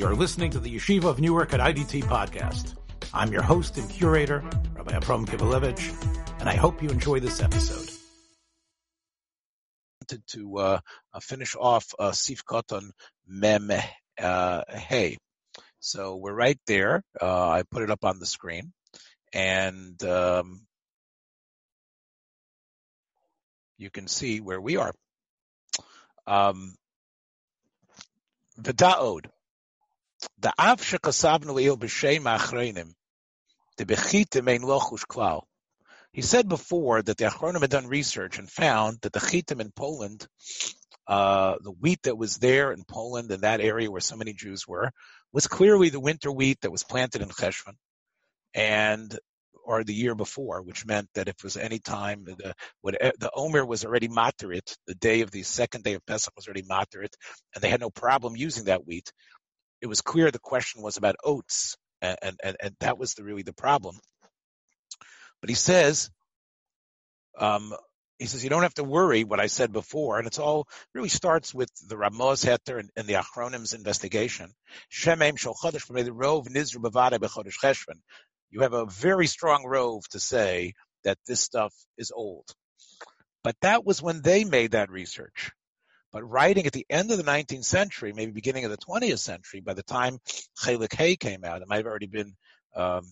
You're listening to the Yeshiva of Newark at IDT podcast. I'm your host and curator, Rabbi Abram Kibalevich, and I hope you enjoy this episode. To uh, uh, finish off uh, Sif Koton Mem uh, Hey. So we're right there. Uh, I put it up on the screen, and um, you can see where we are. Um, V'da'od. The av shekasavnu il b'shem achreinim. The bechitim ein klal. He said before that the Achronim had done research and found that the chitim in Poland, uh, the wheat that was there in Poland in that area where so many Jews were, was clearly the winter wheat that was planted in Cheshvan. And or the year before, which meant that if it was any time the the Omer was already materit, the day of the second day of Pesach was already materit, and they had no problem using that wheat. It was clear the question was about oats, and and, and that was the, really the problem. But he says, um, he says you don't have to worry what I said before, and it's all really starts with the Ramos Heter and, and the Achronim's investigation. You have a very strong rove to say that this stuff is old. But that was when they made that research. But writing at the end of the 19th century, maybe beginning of the 20th century, by the time Chelik Hay came out, it might have already been, um,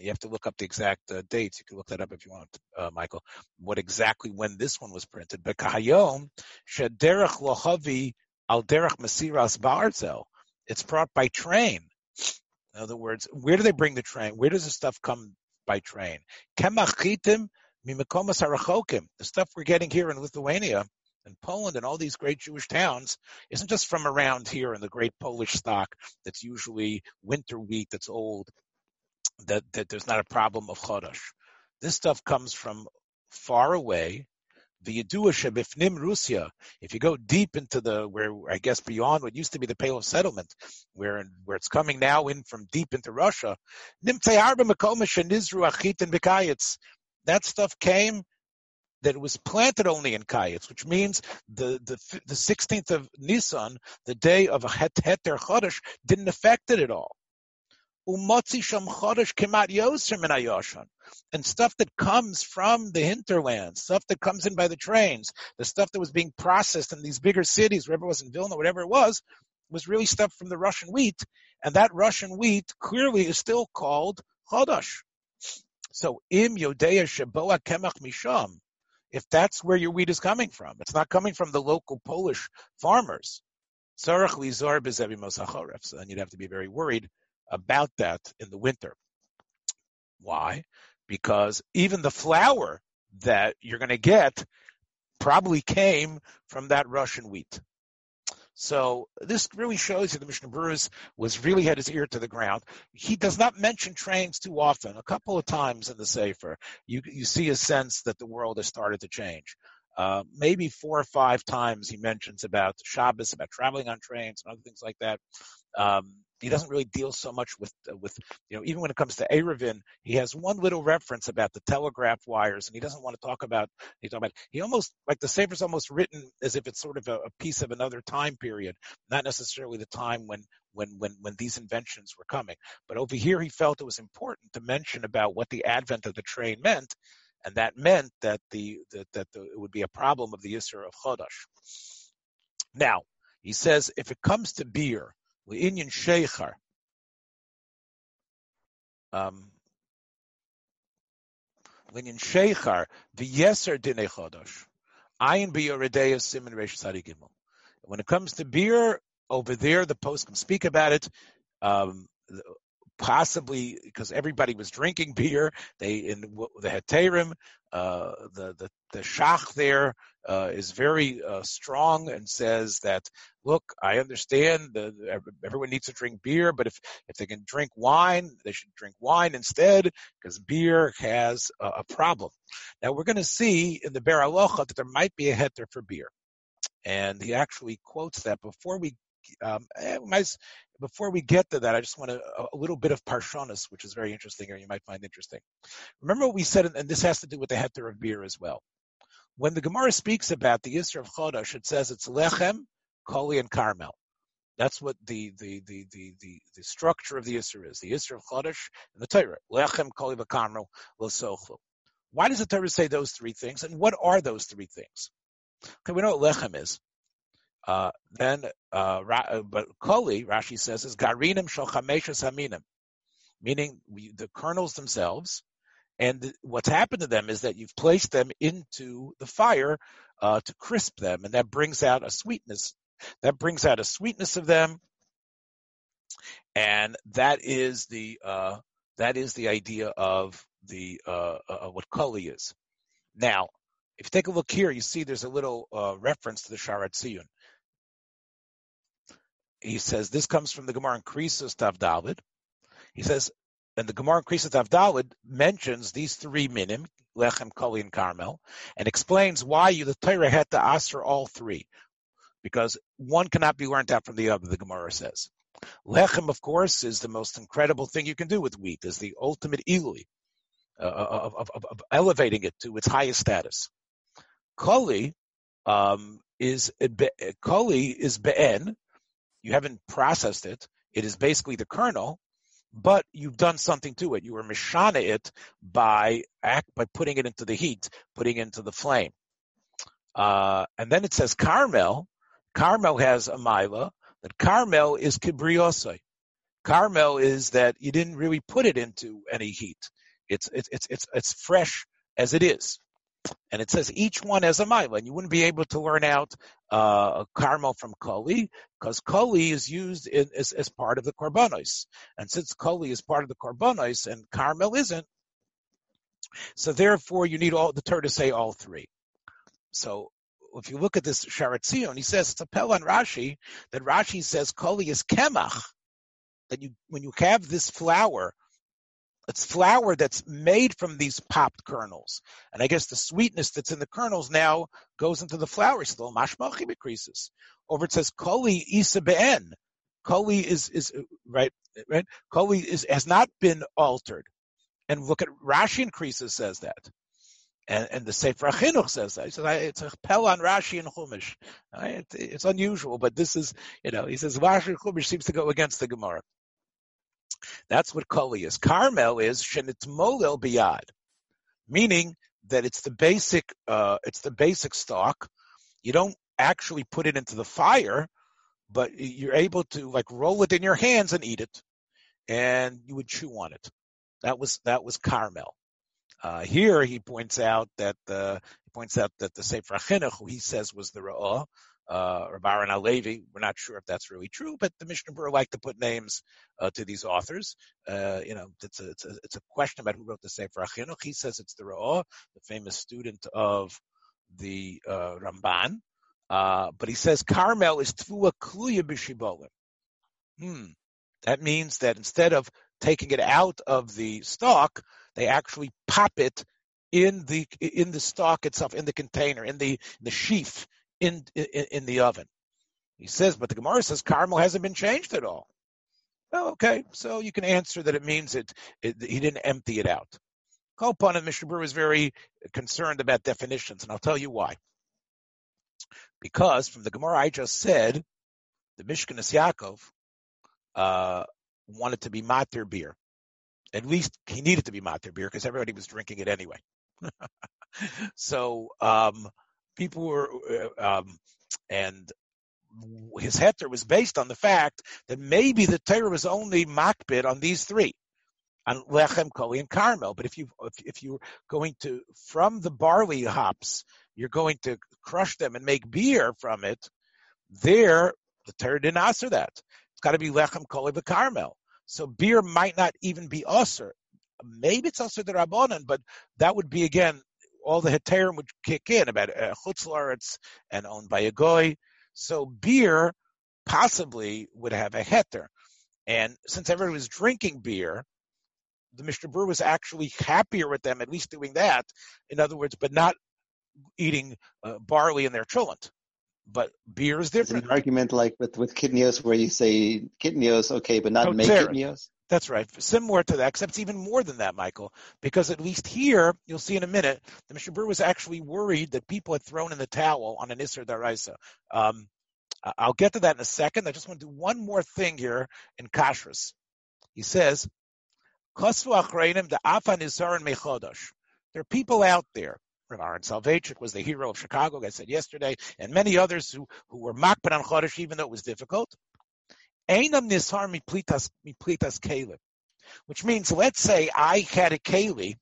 you have to look up the exact uh, dates. You can look that up if you want, uh, Michael, what exactly when this one was printed. But Kahayom, Shederach Lohavi Al Derech Masiras Ba'arzel. It's brought by train. In other words, where do they bring the train? Where does the stuff come by train? The stuff we're getting here in Lithuania and Poland and all these great Jewish towns isn't just from around here in the great Polish stock that's usually winter wheat that's old, that, that there's not a problem of chodesh. This stuff comes from far away the Yedua Shebifnim Russia, if you go deep into the, where I guess beyond what used to be the Pale of Settlement, where, where it's coming now in from deep into Russia, Nimfei Arba Makomash and Nizru Achit and Bikayats, that stuff came that it was planted only in Kayetz, which means the, the, the 16th of Nisan, the day of Heter Chodesh, didn't affect it at all. And stuff that comes from the hinterland, stuff that comes in by the trains, the stuff that was being processed in these bigger cities, wherever it was in Vilna, whatever it was, was really stuff from the Russian wheat. And that Russian wheat clearly is still called chodesh. So im yodea sheboa kemach misham. If that's where your wheat is coming from, it's not coming from the local Polish farmers. So then you'd have to be very worried about that in the winter. Why? Because even the flour that you're going to get probably came from that Russian wheat. So this really shows you the Mishnah Berurah was really had his ear to the ground. He does not mention trains too often. A couple of times in the Sefer, you you see a sense that the world has started to change. Uh, maybe four or five times he mentions about Shabbos, about traveling on trains and other things like that. Um, he doesn't really deal so much with uh, with you know even when it comes to Eruvin, he has one little reference about the telegraph wires, and he doesn't want to talk about. He talk about he almost like the Sefer's almost written as if it's sort of a, a piece of another time period, not necessarily the time when when when when these inventions were coming. But over here, he felt it was important to mention about what the advent of the train meant, and that meant that the that, that the, it would be a problem of the Yisr of Chodesh. Now he says if it comes to beer Inyan Sheikhar. Um, Linyan Sheikhar, the Yeser Dinei Chodosh. Ayin Biyoredeya Simon Resh Gimel. When it comes to beer, over there, the post can speak about it. Um, possibly because everybody was drinking beer. They in the heterim, uh, the the the shach there uh, is very uh, strong and says that look, I understand the, everyone needs to drink beer, but if if they can drink wine, they should drink wine instead because beer has a, a problem. Now we're going to see in the Biur Halacha that there might be a heter for beer. And he actually quotes that before we um, eh, before we get to that, I just want a, a little bit of parshonis, which is very interesting, or you might find interesting. Remember what we said, and this has to do with the heter of beer as well. When the Gemara speaks about the Yisr of Chodesh, it says it's lechem, koli, and carmel. That's what the the the the the, the structure of the Isser is. The Isser of Chodesh and the Torah. Lechem kol v'kamro l'sochlu. Why does the Torah say those three things? And what are those three things? Okay, we know what lechem is. Uh, then, uh, uh but koli, Rashi says, is garinim shal haminim, meaning we, the kernels themselves. And what's happened to them is that you've placed them into the fire uh, to crisp them, and that brings out a sweetness. That brings out a sweetness of them, and that is the uh, that is the idea of the uh, what koli is. Now, if you take a look here, you see there's a little uh, reference to the Sharat Tziyun. He says this comes from the Gemara in Krisus Tav David. He says, and the Gemara in Krisus Tav David mentions these three minim, Lechem, Koli, and Carmel, and explains why you, the Torah had to ask for all three, because one cannot be learned out from the other. The Gemara says. Lechem, of course, is the most incredible thing you can do with wheat, is the ultimate ilui, uh, of, of, of, elevating it to its highest status. Koli um, is Koli is be'en. You haven't processed it. It is basically the kernel, but you've done something to it. You were mishana it by act by putting it into the heat, putting it into the flame. Uh, and then it says Carmel. Carmel has a mila. That Carmel is kibriosai. Carmel is that you didn't really put it into any heat. It's it's it's it's, it's fresh as it is. And it says each one has a mila, and you wouldn't be able to learn out uh, Carmel from Koli, because Koli is used in, as, as part of the Korbanos. And since Koli is part of the Korbanos and Carmel isn't, so therefore you need all the Torah to say all three. So if you look at this Sharat Tzion, he says it's a pel on Rashi that Rashi says Koli is kemach. That you when you have this flour it's flour that's made from these popped kernels. And I guess the sweetness that's in the kernels now goes into the flour still. Mashmachi increases. Over it says koli isa be'en. Koli is, is, right, right? Koli is, has not been altered. And look at Rashi increases says that. And, and the Sefer Chinuch says that. He says, it's a pel on Rashi and Chumash. Right? It's unusual, but this is, you know, he says Rashi and Chumash seems to go against the Gemara. That's what koli is. Carmel is shenitmolel biyad, meaning that it's the basic, uh, it's the basic stock. You don't actually put it into the fire, but you're able to like roll it in your hands and eat it, and you would chew on it. That was that was Carmel. Uh, here he points out that the he points out that the Sefer Chinuch, who he says was the Ra'ah, uh, or Baron Alevi. We're not sure if that's really true, but the Mishnah Berurah like to put names uh, to these authors. Uh, you know, it's a, it's a, it's a question about who wrote the Sefer HaChinuch. He says it's the Ra'ah, the famous student of the uh, Ramban. Uh, but he says Carmel is Tvua Kluya Bishibolim. Hmm. That means that instead of taking it out of the stalk, they actually pop it in the in the stalk itself, in the container, in the the sheath, in, in, in the oven. He says, but the Gemara says caramel hasn't been changed at all. Well, okay, so you can answer that it means it, it he didn't empty it out. Kolpon and Mishnah Berurah is very concerned about definitions, and I'll tell you why. Because from the Gemara I just said, the Mishkanis Yaakov uh, wanted to be matir beer. At least he needed to be matir beer because everybody was drinking it anyway. so um, people were, uh, um, and his heter was based on the fact that maybe the Torah was only makbid on these three, on lechem, koli, and carmel. But if you if, if you're going to from the barley hops, you're going to crush them and make beer from it. There, the Torah didn't answer that. It's got to be lechem, koli, and carmel. So beer might not even be usher. Maybe it's also the rabbanon, but that would be again all the heterim would kick in about uh, and owned by a goy. So beer possibly would have a heter. And since everybody was drinking beer, the Mishnah Berurah was actually happier with them at least doing that. In other words, but not eating uh, barley in their cholent. But beer is different. It's an argument like with with kidneys where you say kidneys okay, but not make kidneys. That's right. Similar to that, except it's even more than that, Michael, because at least here, you'll see in a minute, the Mishnah was actually worried that people had thrown in the towel on an Isser Daraisa. Um, I'll get to that in a second. I just want to do one more thing here in Kashrus. He says. There are people out there. Aaron Soloveichik was the hero of Chicago, I said yesterday, and many others who, who were makban on Chodesh even though it was difficult. Einam Nishar Miplitas Kalim. Which means, let's say I had a Kali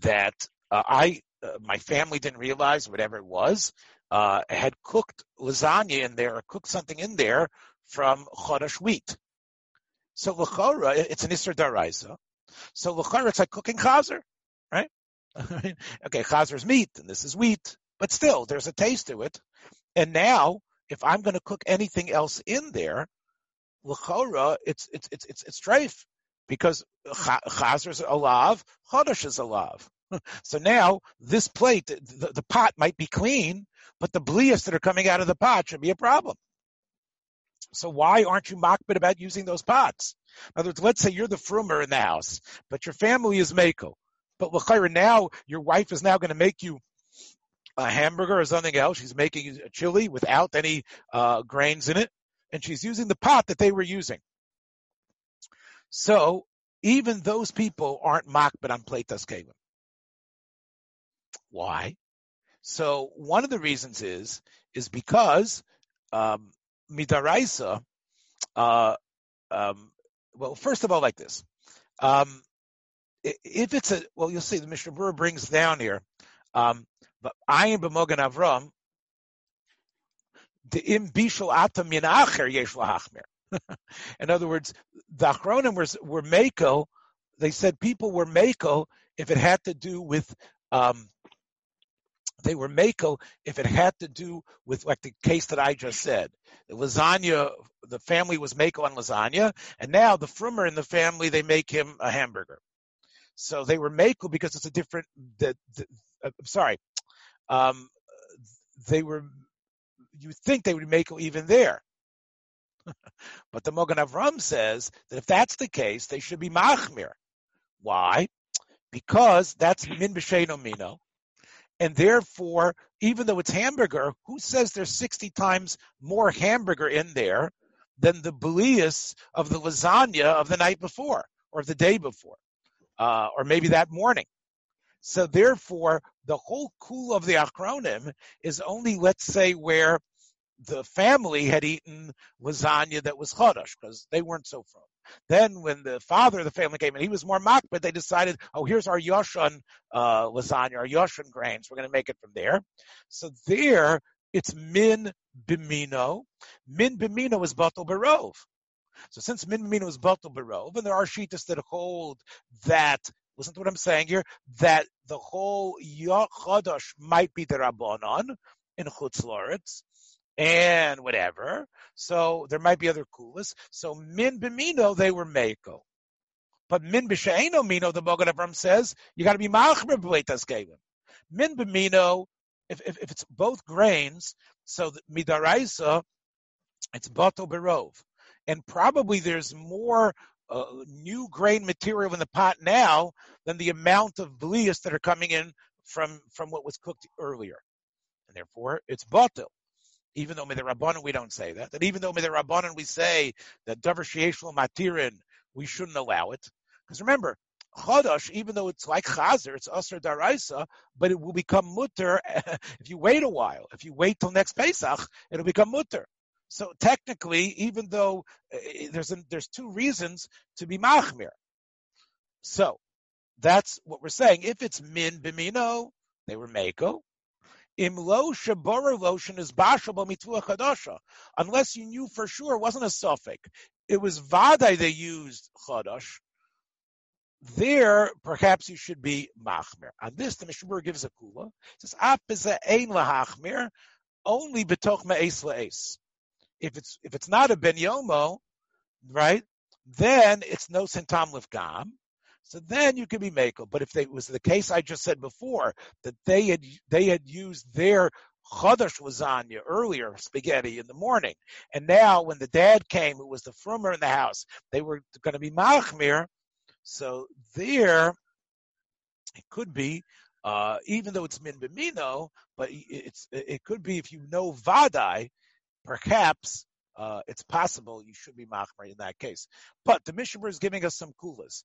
that uh, I, uh, my family didn't realize, whatever it was, uh, had cooked lasagna in there or cooked something in there from Chodesh wheat. So l'chora, it's an Isser Daraisa. So l'chora, it's like cooking chazer, right? okay, chazer's meat, and this is wheat, but still, there's a taste to it. And now, if I'm going to cook anything else in there, l'chora, it's it's it's it's it's treif because chazer's alav, chodesh is alav. so now this plate, the, the, pot might be clean, but the blias that are coming out of the pot should be a problem. So why aren't you makbid about using those pots? In other words, let's say you're the frumer in the house, but your family is mako. But l'chayra now, your wife is now going to make you a hamburger or something else. She's making a chili without any uh, grains in it, and she's using the pot that they were using. So even those people aren't makbid on pleitas kevim. Why? So one of the reasons is is because um, midaraisa. Uh, um, well, first of all, like this. Um, if it's a well, you'll see the Mishnah Berurah brings down here. Um, but ayin b'mogan avram. The im bishul atam min acher yesh In other words, the Achronim were, were mako. They said people were mako if it had to do with um, they were mako if it had to do with like the case that I just said. The lasagna, the family was mako on lasagna, and now the frumer in the family they make him a hamburger. So they were mako because it's a different. The, the, uh, I'm sorry, um, they were. You think they would make even there, but the Mogan Avram says that if that's the case, they should be machmir. Why? Because that's min b'sheino mino and therefore, even though it's hamburger, who says there's 60 times more hamburger in there than the belias of the lasagna of the night before or the day before, uh, or maybe that morning? So therefore, the whole cool of the achronim is only, let's say, where the family had eaten lasagna that was chodesh because they weren't so from. Then when the father of the family came in, he was more mocked, but they decided, oh, here's our Yoshun uh, lasagna, our Yoshun grains. We're going to make it from there. So there, it's min bimino. Min bimino is batal barov. So since min bimino is batal barov, and there are shitas that hold that listen to what I'm saying here, that the whole Chodosh might be the Rabbanon in Chutz Loretz, and whatever. So there might be other kulas. So min b'mino they were meko. But min b'she'eno mino, the Mogan Avram says, you got to be machmer b'leitas kevim. Min b'mino, if, if, if it's both grains, so midaraisa, it's bato berov. And probably there's more uh, new grain material in the pot now than the amount of blias that are coming in from, from what was cooked earlier. And therefore, it's bato even though Rabbanon we don't say that, that even though Rabbanon we say that Davar Matirin, we shouldn't allow it. Because remember, Chodosh, even though it's like Chazer, it's Asr Daraisa, but it will become mutter if you wait a while. If you wait till next Pesach, it'll become mutter. So technically, even though uh, there's a, there's two reasons to be machmir. So that's what we're saying. If it's min bimino, they were mako. Imlo shabora lotion is bashal mitzvah chadasha. Unless you knew for sure, it wasn't a suffix. It was vadai they used chadash. There, perhaps you should be machmir. On this, the Mishnah gives a kula. It says, "Ap is ein lahachmir, only betoch me'es la'es." If it's if it's not a ben yomo, right, then it's no sentam lifgam. So then you can be makel. But if they, it was the case I just said before that they had they had used their chadash lasagna earlier, spaghetti in the morning, and now when the dad came, it was the frumer in the house. They were going to be machmir. So there, it could be. Uh, even though it's min b'mino, but it's it could be if you know vadai perhaps uh, it's possible you should be machmer in that case. But the Mishnah is giving us some kulas.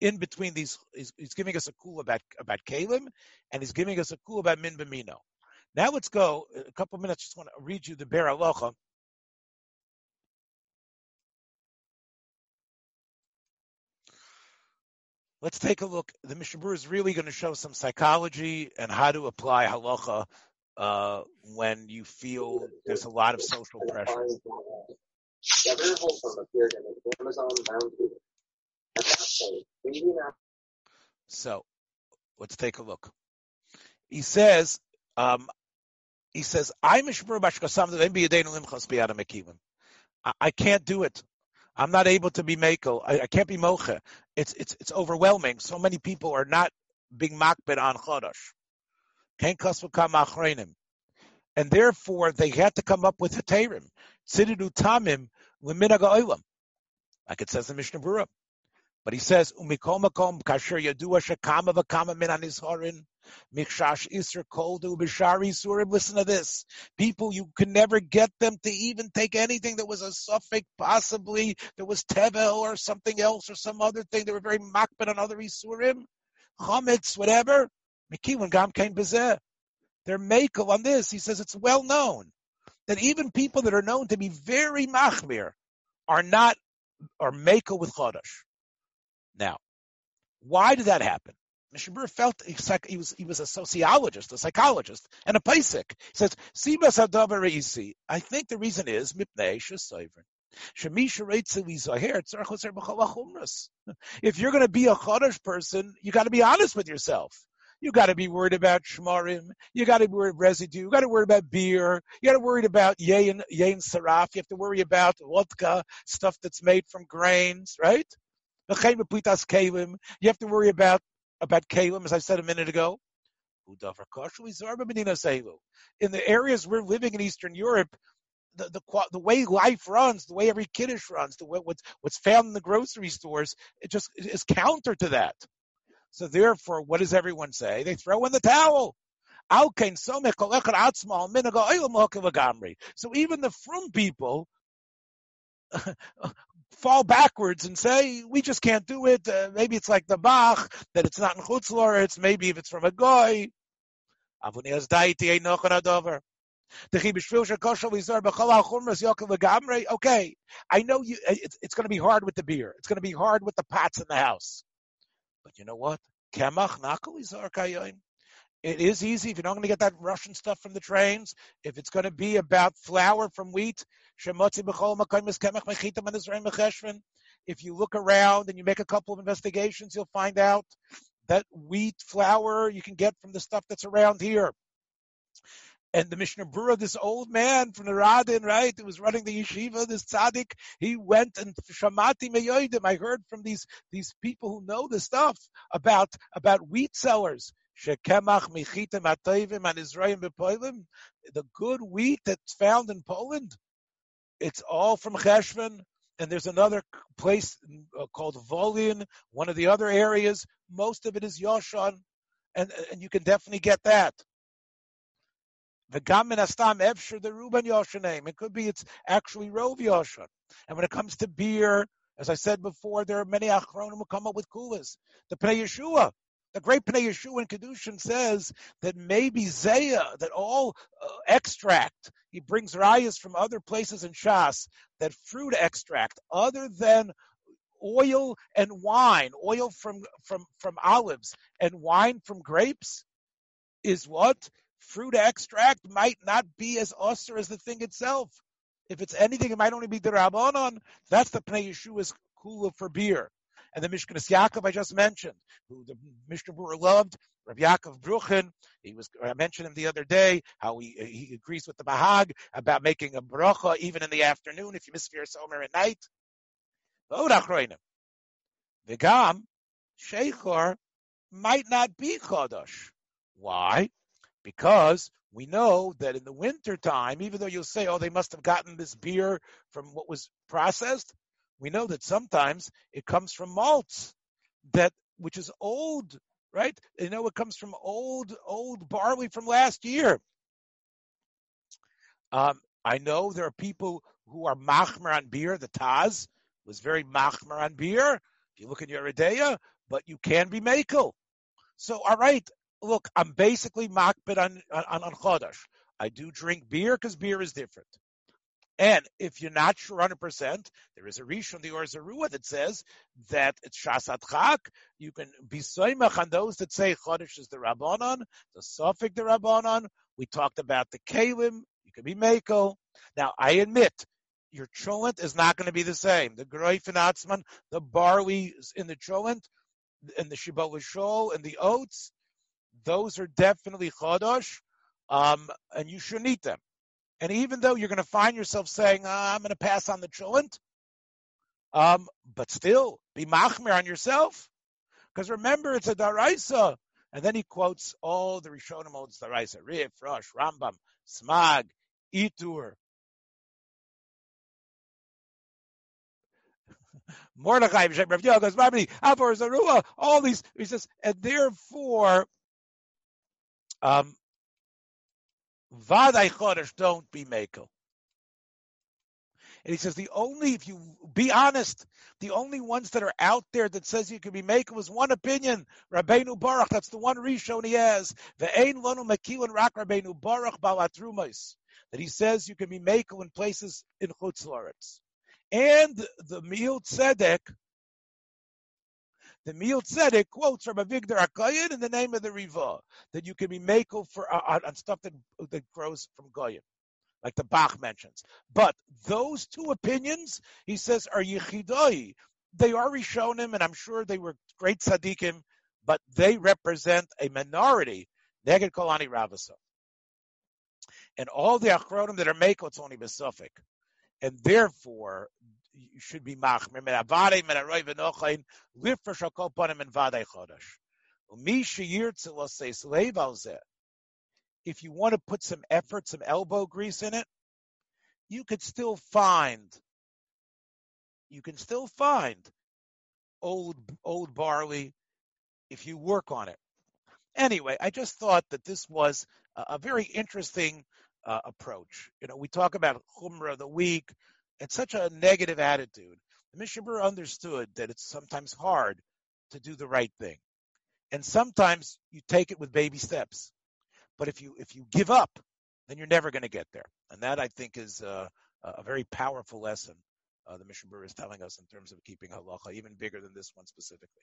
In between these, he's, he's, giving us a kula about about Kalim, and he's giving us a kula about Min Bamino. Now let's go a couple minutes. Just want to read you the Biur Halacha. Let's take a look. The Mishnah is really going to show some psychology and how to apply halacha uh, when you feel there's a lot of social pressure. So let's take a look. He says, um, he says, I can't do it. I'm not able to be mako. I, I can't be mocha. It's it's it's overwhelming. So many people are not being makbid on chodosh. And therefore, they had to come up with heterim. Tzididu tamim l'minag oilam. Like it says in Mishnah Berurah. But he says, "Umikol makom kasher yadua shekama v'kama min anizhorin michshash iser koldu b'shari surim." Listen to this: people, you can never get them to even take anything that was a suffix, possibly there was tevel or something else or some other thing. They were very makbet on other isurim, chametz, whatever. Mikiwan gam kain bezeh. They're makel on this. He says it's well known that even people that are known to be very machmir are not are makel with chodesh. Now, why did that happen? Mishabur felt he was he was a sociologist, a psychologist, and a paisik. He says, "Sibas reisi." I think the reason is mipnei shesayvrin. If you're going to be a chodesh person, you got to be honest with yourself. You got to be worried about shmarim. You got to be worried about residue. You got to worry about beer. You got to worry about yain yain saraf. You have to worry about vodka, stuff that's made from grains, right? You have to worry about about kalim, as I said a minute ago. In the areas we're living in Eastern Europe, the, the the way life runs, the way every kiddush runs, the way what's what's found in the grocery stores, it just is counter to that. So therefore, what does everyone say? They throw in the towel. So even the from people fall backwards and say, we just can't do it. Uh, maybe it's like the Bach, that it's not in Chutzlor, it's maybe if it's from a Goy. Okay, I know you. It's, it's going to be hard with the beer. It's going to be hard with the pots in the house. But you know what? It is easy if you're not going to get that Russian stuff from the trains. If it's going to be about flour from wheat, if you look around and you make a couple of investigations, you'll find out that wheat flour you can get from the stuff that's around here. And the Mishnah Berurah, this old man from the Radin, right, who was running the yeshiva, this tzaddik, he went and shamati meyoidim. I heard from these these people who know the stuff about about wheat sellers. The good wheat that's found in Poland, it's all from Cheshvan. And there's another place uh, called Volin, one of the other areas. Most of it is Yoshan, and and you can definitely get that. The gamin astam efsher the Ruben Yoshanim. It could be it's actually Rov Yoshan. And when it comes to beer, as I said before, there are many achronim who come up with kulas. The Pnei Yeshua, the great Pnei Yeshua in Kedushin says that maybe Zaya, that all uh, extract, he brings rayas from other places in Shas, that fruit extract, other than oil and wine, oil from, from, from olives and wine from grapes, is what? Fruit extract might not be as austere as the thing itself. If it's anything, it might only be the Rabbanon. That's the Pnei Yeshua's kula for beer and the Mishkanis Yaakov I just mentioned, who the Mishnah Berurah loved, Rav Yaakov Bruchin. He was I mentioned him the other day how he he agrees with the Bahag about making a bracha even in the afternoon if you miss Firas Omer at night. The Gam Sheikhor might not be Chodosh. Why? Because we know that in the winter time, even though you'll say, oh, they must have gotten this beer from what was processed, we know that sometimes it comes from malts that which is old, right? You know, it comes from old, old barley from last year. Um, I know there are people who are machmer on beer. The Taz was very machmer on beer. If you look in your Ideya, but you can be makel. So, all right, look, I'm basically makbid on, on, on Chodesh. I do drink beer because beer is different. And if you're not sure 100%, there is a Rish from the Or Zarua that says that it's Shasat Chak. You can be soimach on those that say Chodesh is the Rabbanon, the Suffolk the Rabbanon. We talked about the Kalim. You can be Mako. Now, I admit, your cholent is not going to be the same. The Greif and Atzman, the barley in the cholent, and the Shibboleth Shol, and the oats, those are definitely Chodesh, um, and you shouldn't eat them. And even though you're going to find yourself saying, oh, I'm going to pass on the cholent, um, but still be machmir on yourself. Because remember, it's a daraisa. And then he quotes all the Rishonim modes daraisa, Rif, Rosh, Rambam, Smag, Itur. Mordechai, Rav Zarua, all these, he says, and therefore, um, Vaday Chodesh, don't be Mako. And he says the only, if you be honest, the only ones that are out there that says you can be Mako was one opinion, Rabbeinu Baruch. That's the one Rishon he has. Ve'ein lonu mekilin rak Rabbeinu Baruch balatrumos. That he says you can be Mako in places in Chutz Laretz. And the Miut Tzedek, the Miut Tzedek quotes from Avigdor HaKoyin in the name of the Riva that you can be mako for uh, on, on, stuff that that grows from Goyim, like the Bach mentions. But those two opinions, he says, are yichidoi. They are Rishonim, and I'm sure they were great tzaddikim, but they represent a minority. Neged Kolani Ravasa. And all the achronim that are mako, it's only besufik. And therefore, you should be machmir panim vadei chodesh. Umi If you want to put some effort, some elbow grease in it, you could still find. You can still find old old barley if you work on it. Anyway, I just thought that this was a, a very interesting uh, approach. You know, we talk about chumrah, the week, it's such a negative attitude. The Mishnah understood that it's sometimes hard to do the right thing. And sometimes you take it with baby steps. But if you if you give up, then you're never going to get there. And that I think is uh, a very powerful lesson uh, the Mishnah is telling us in terms of keeping halacha, even bigger than this one specifically.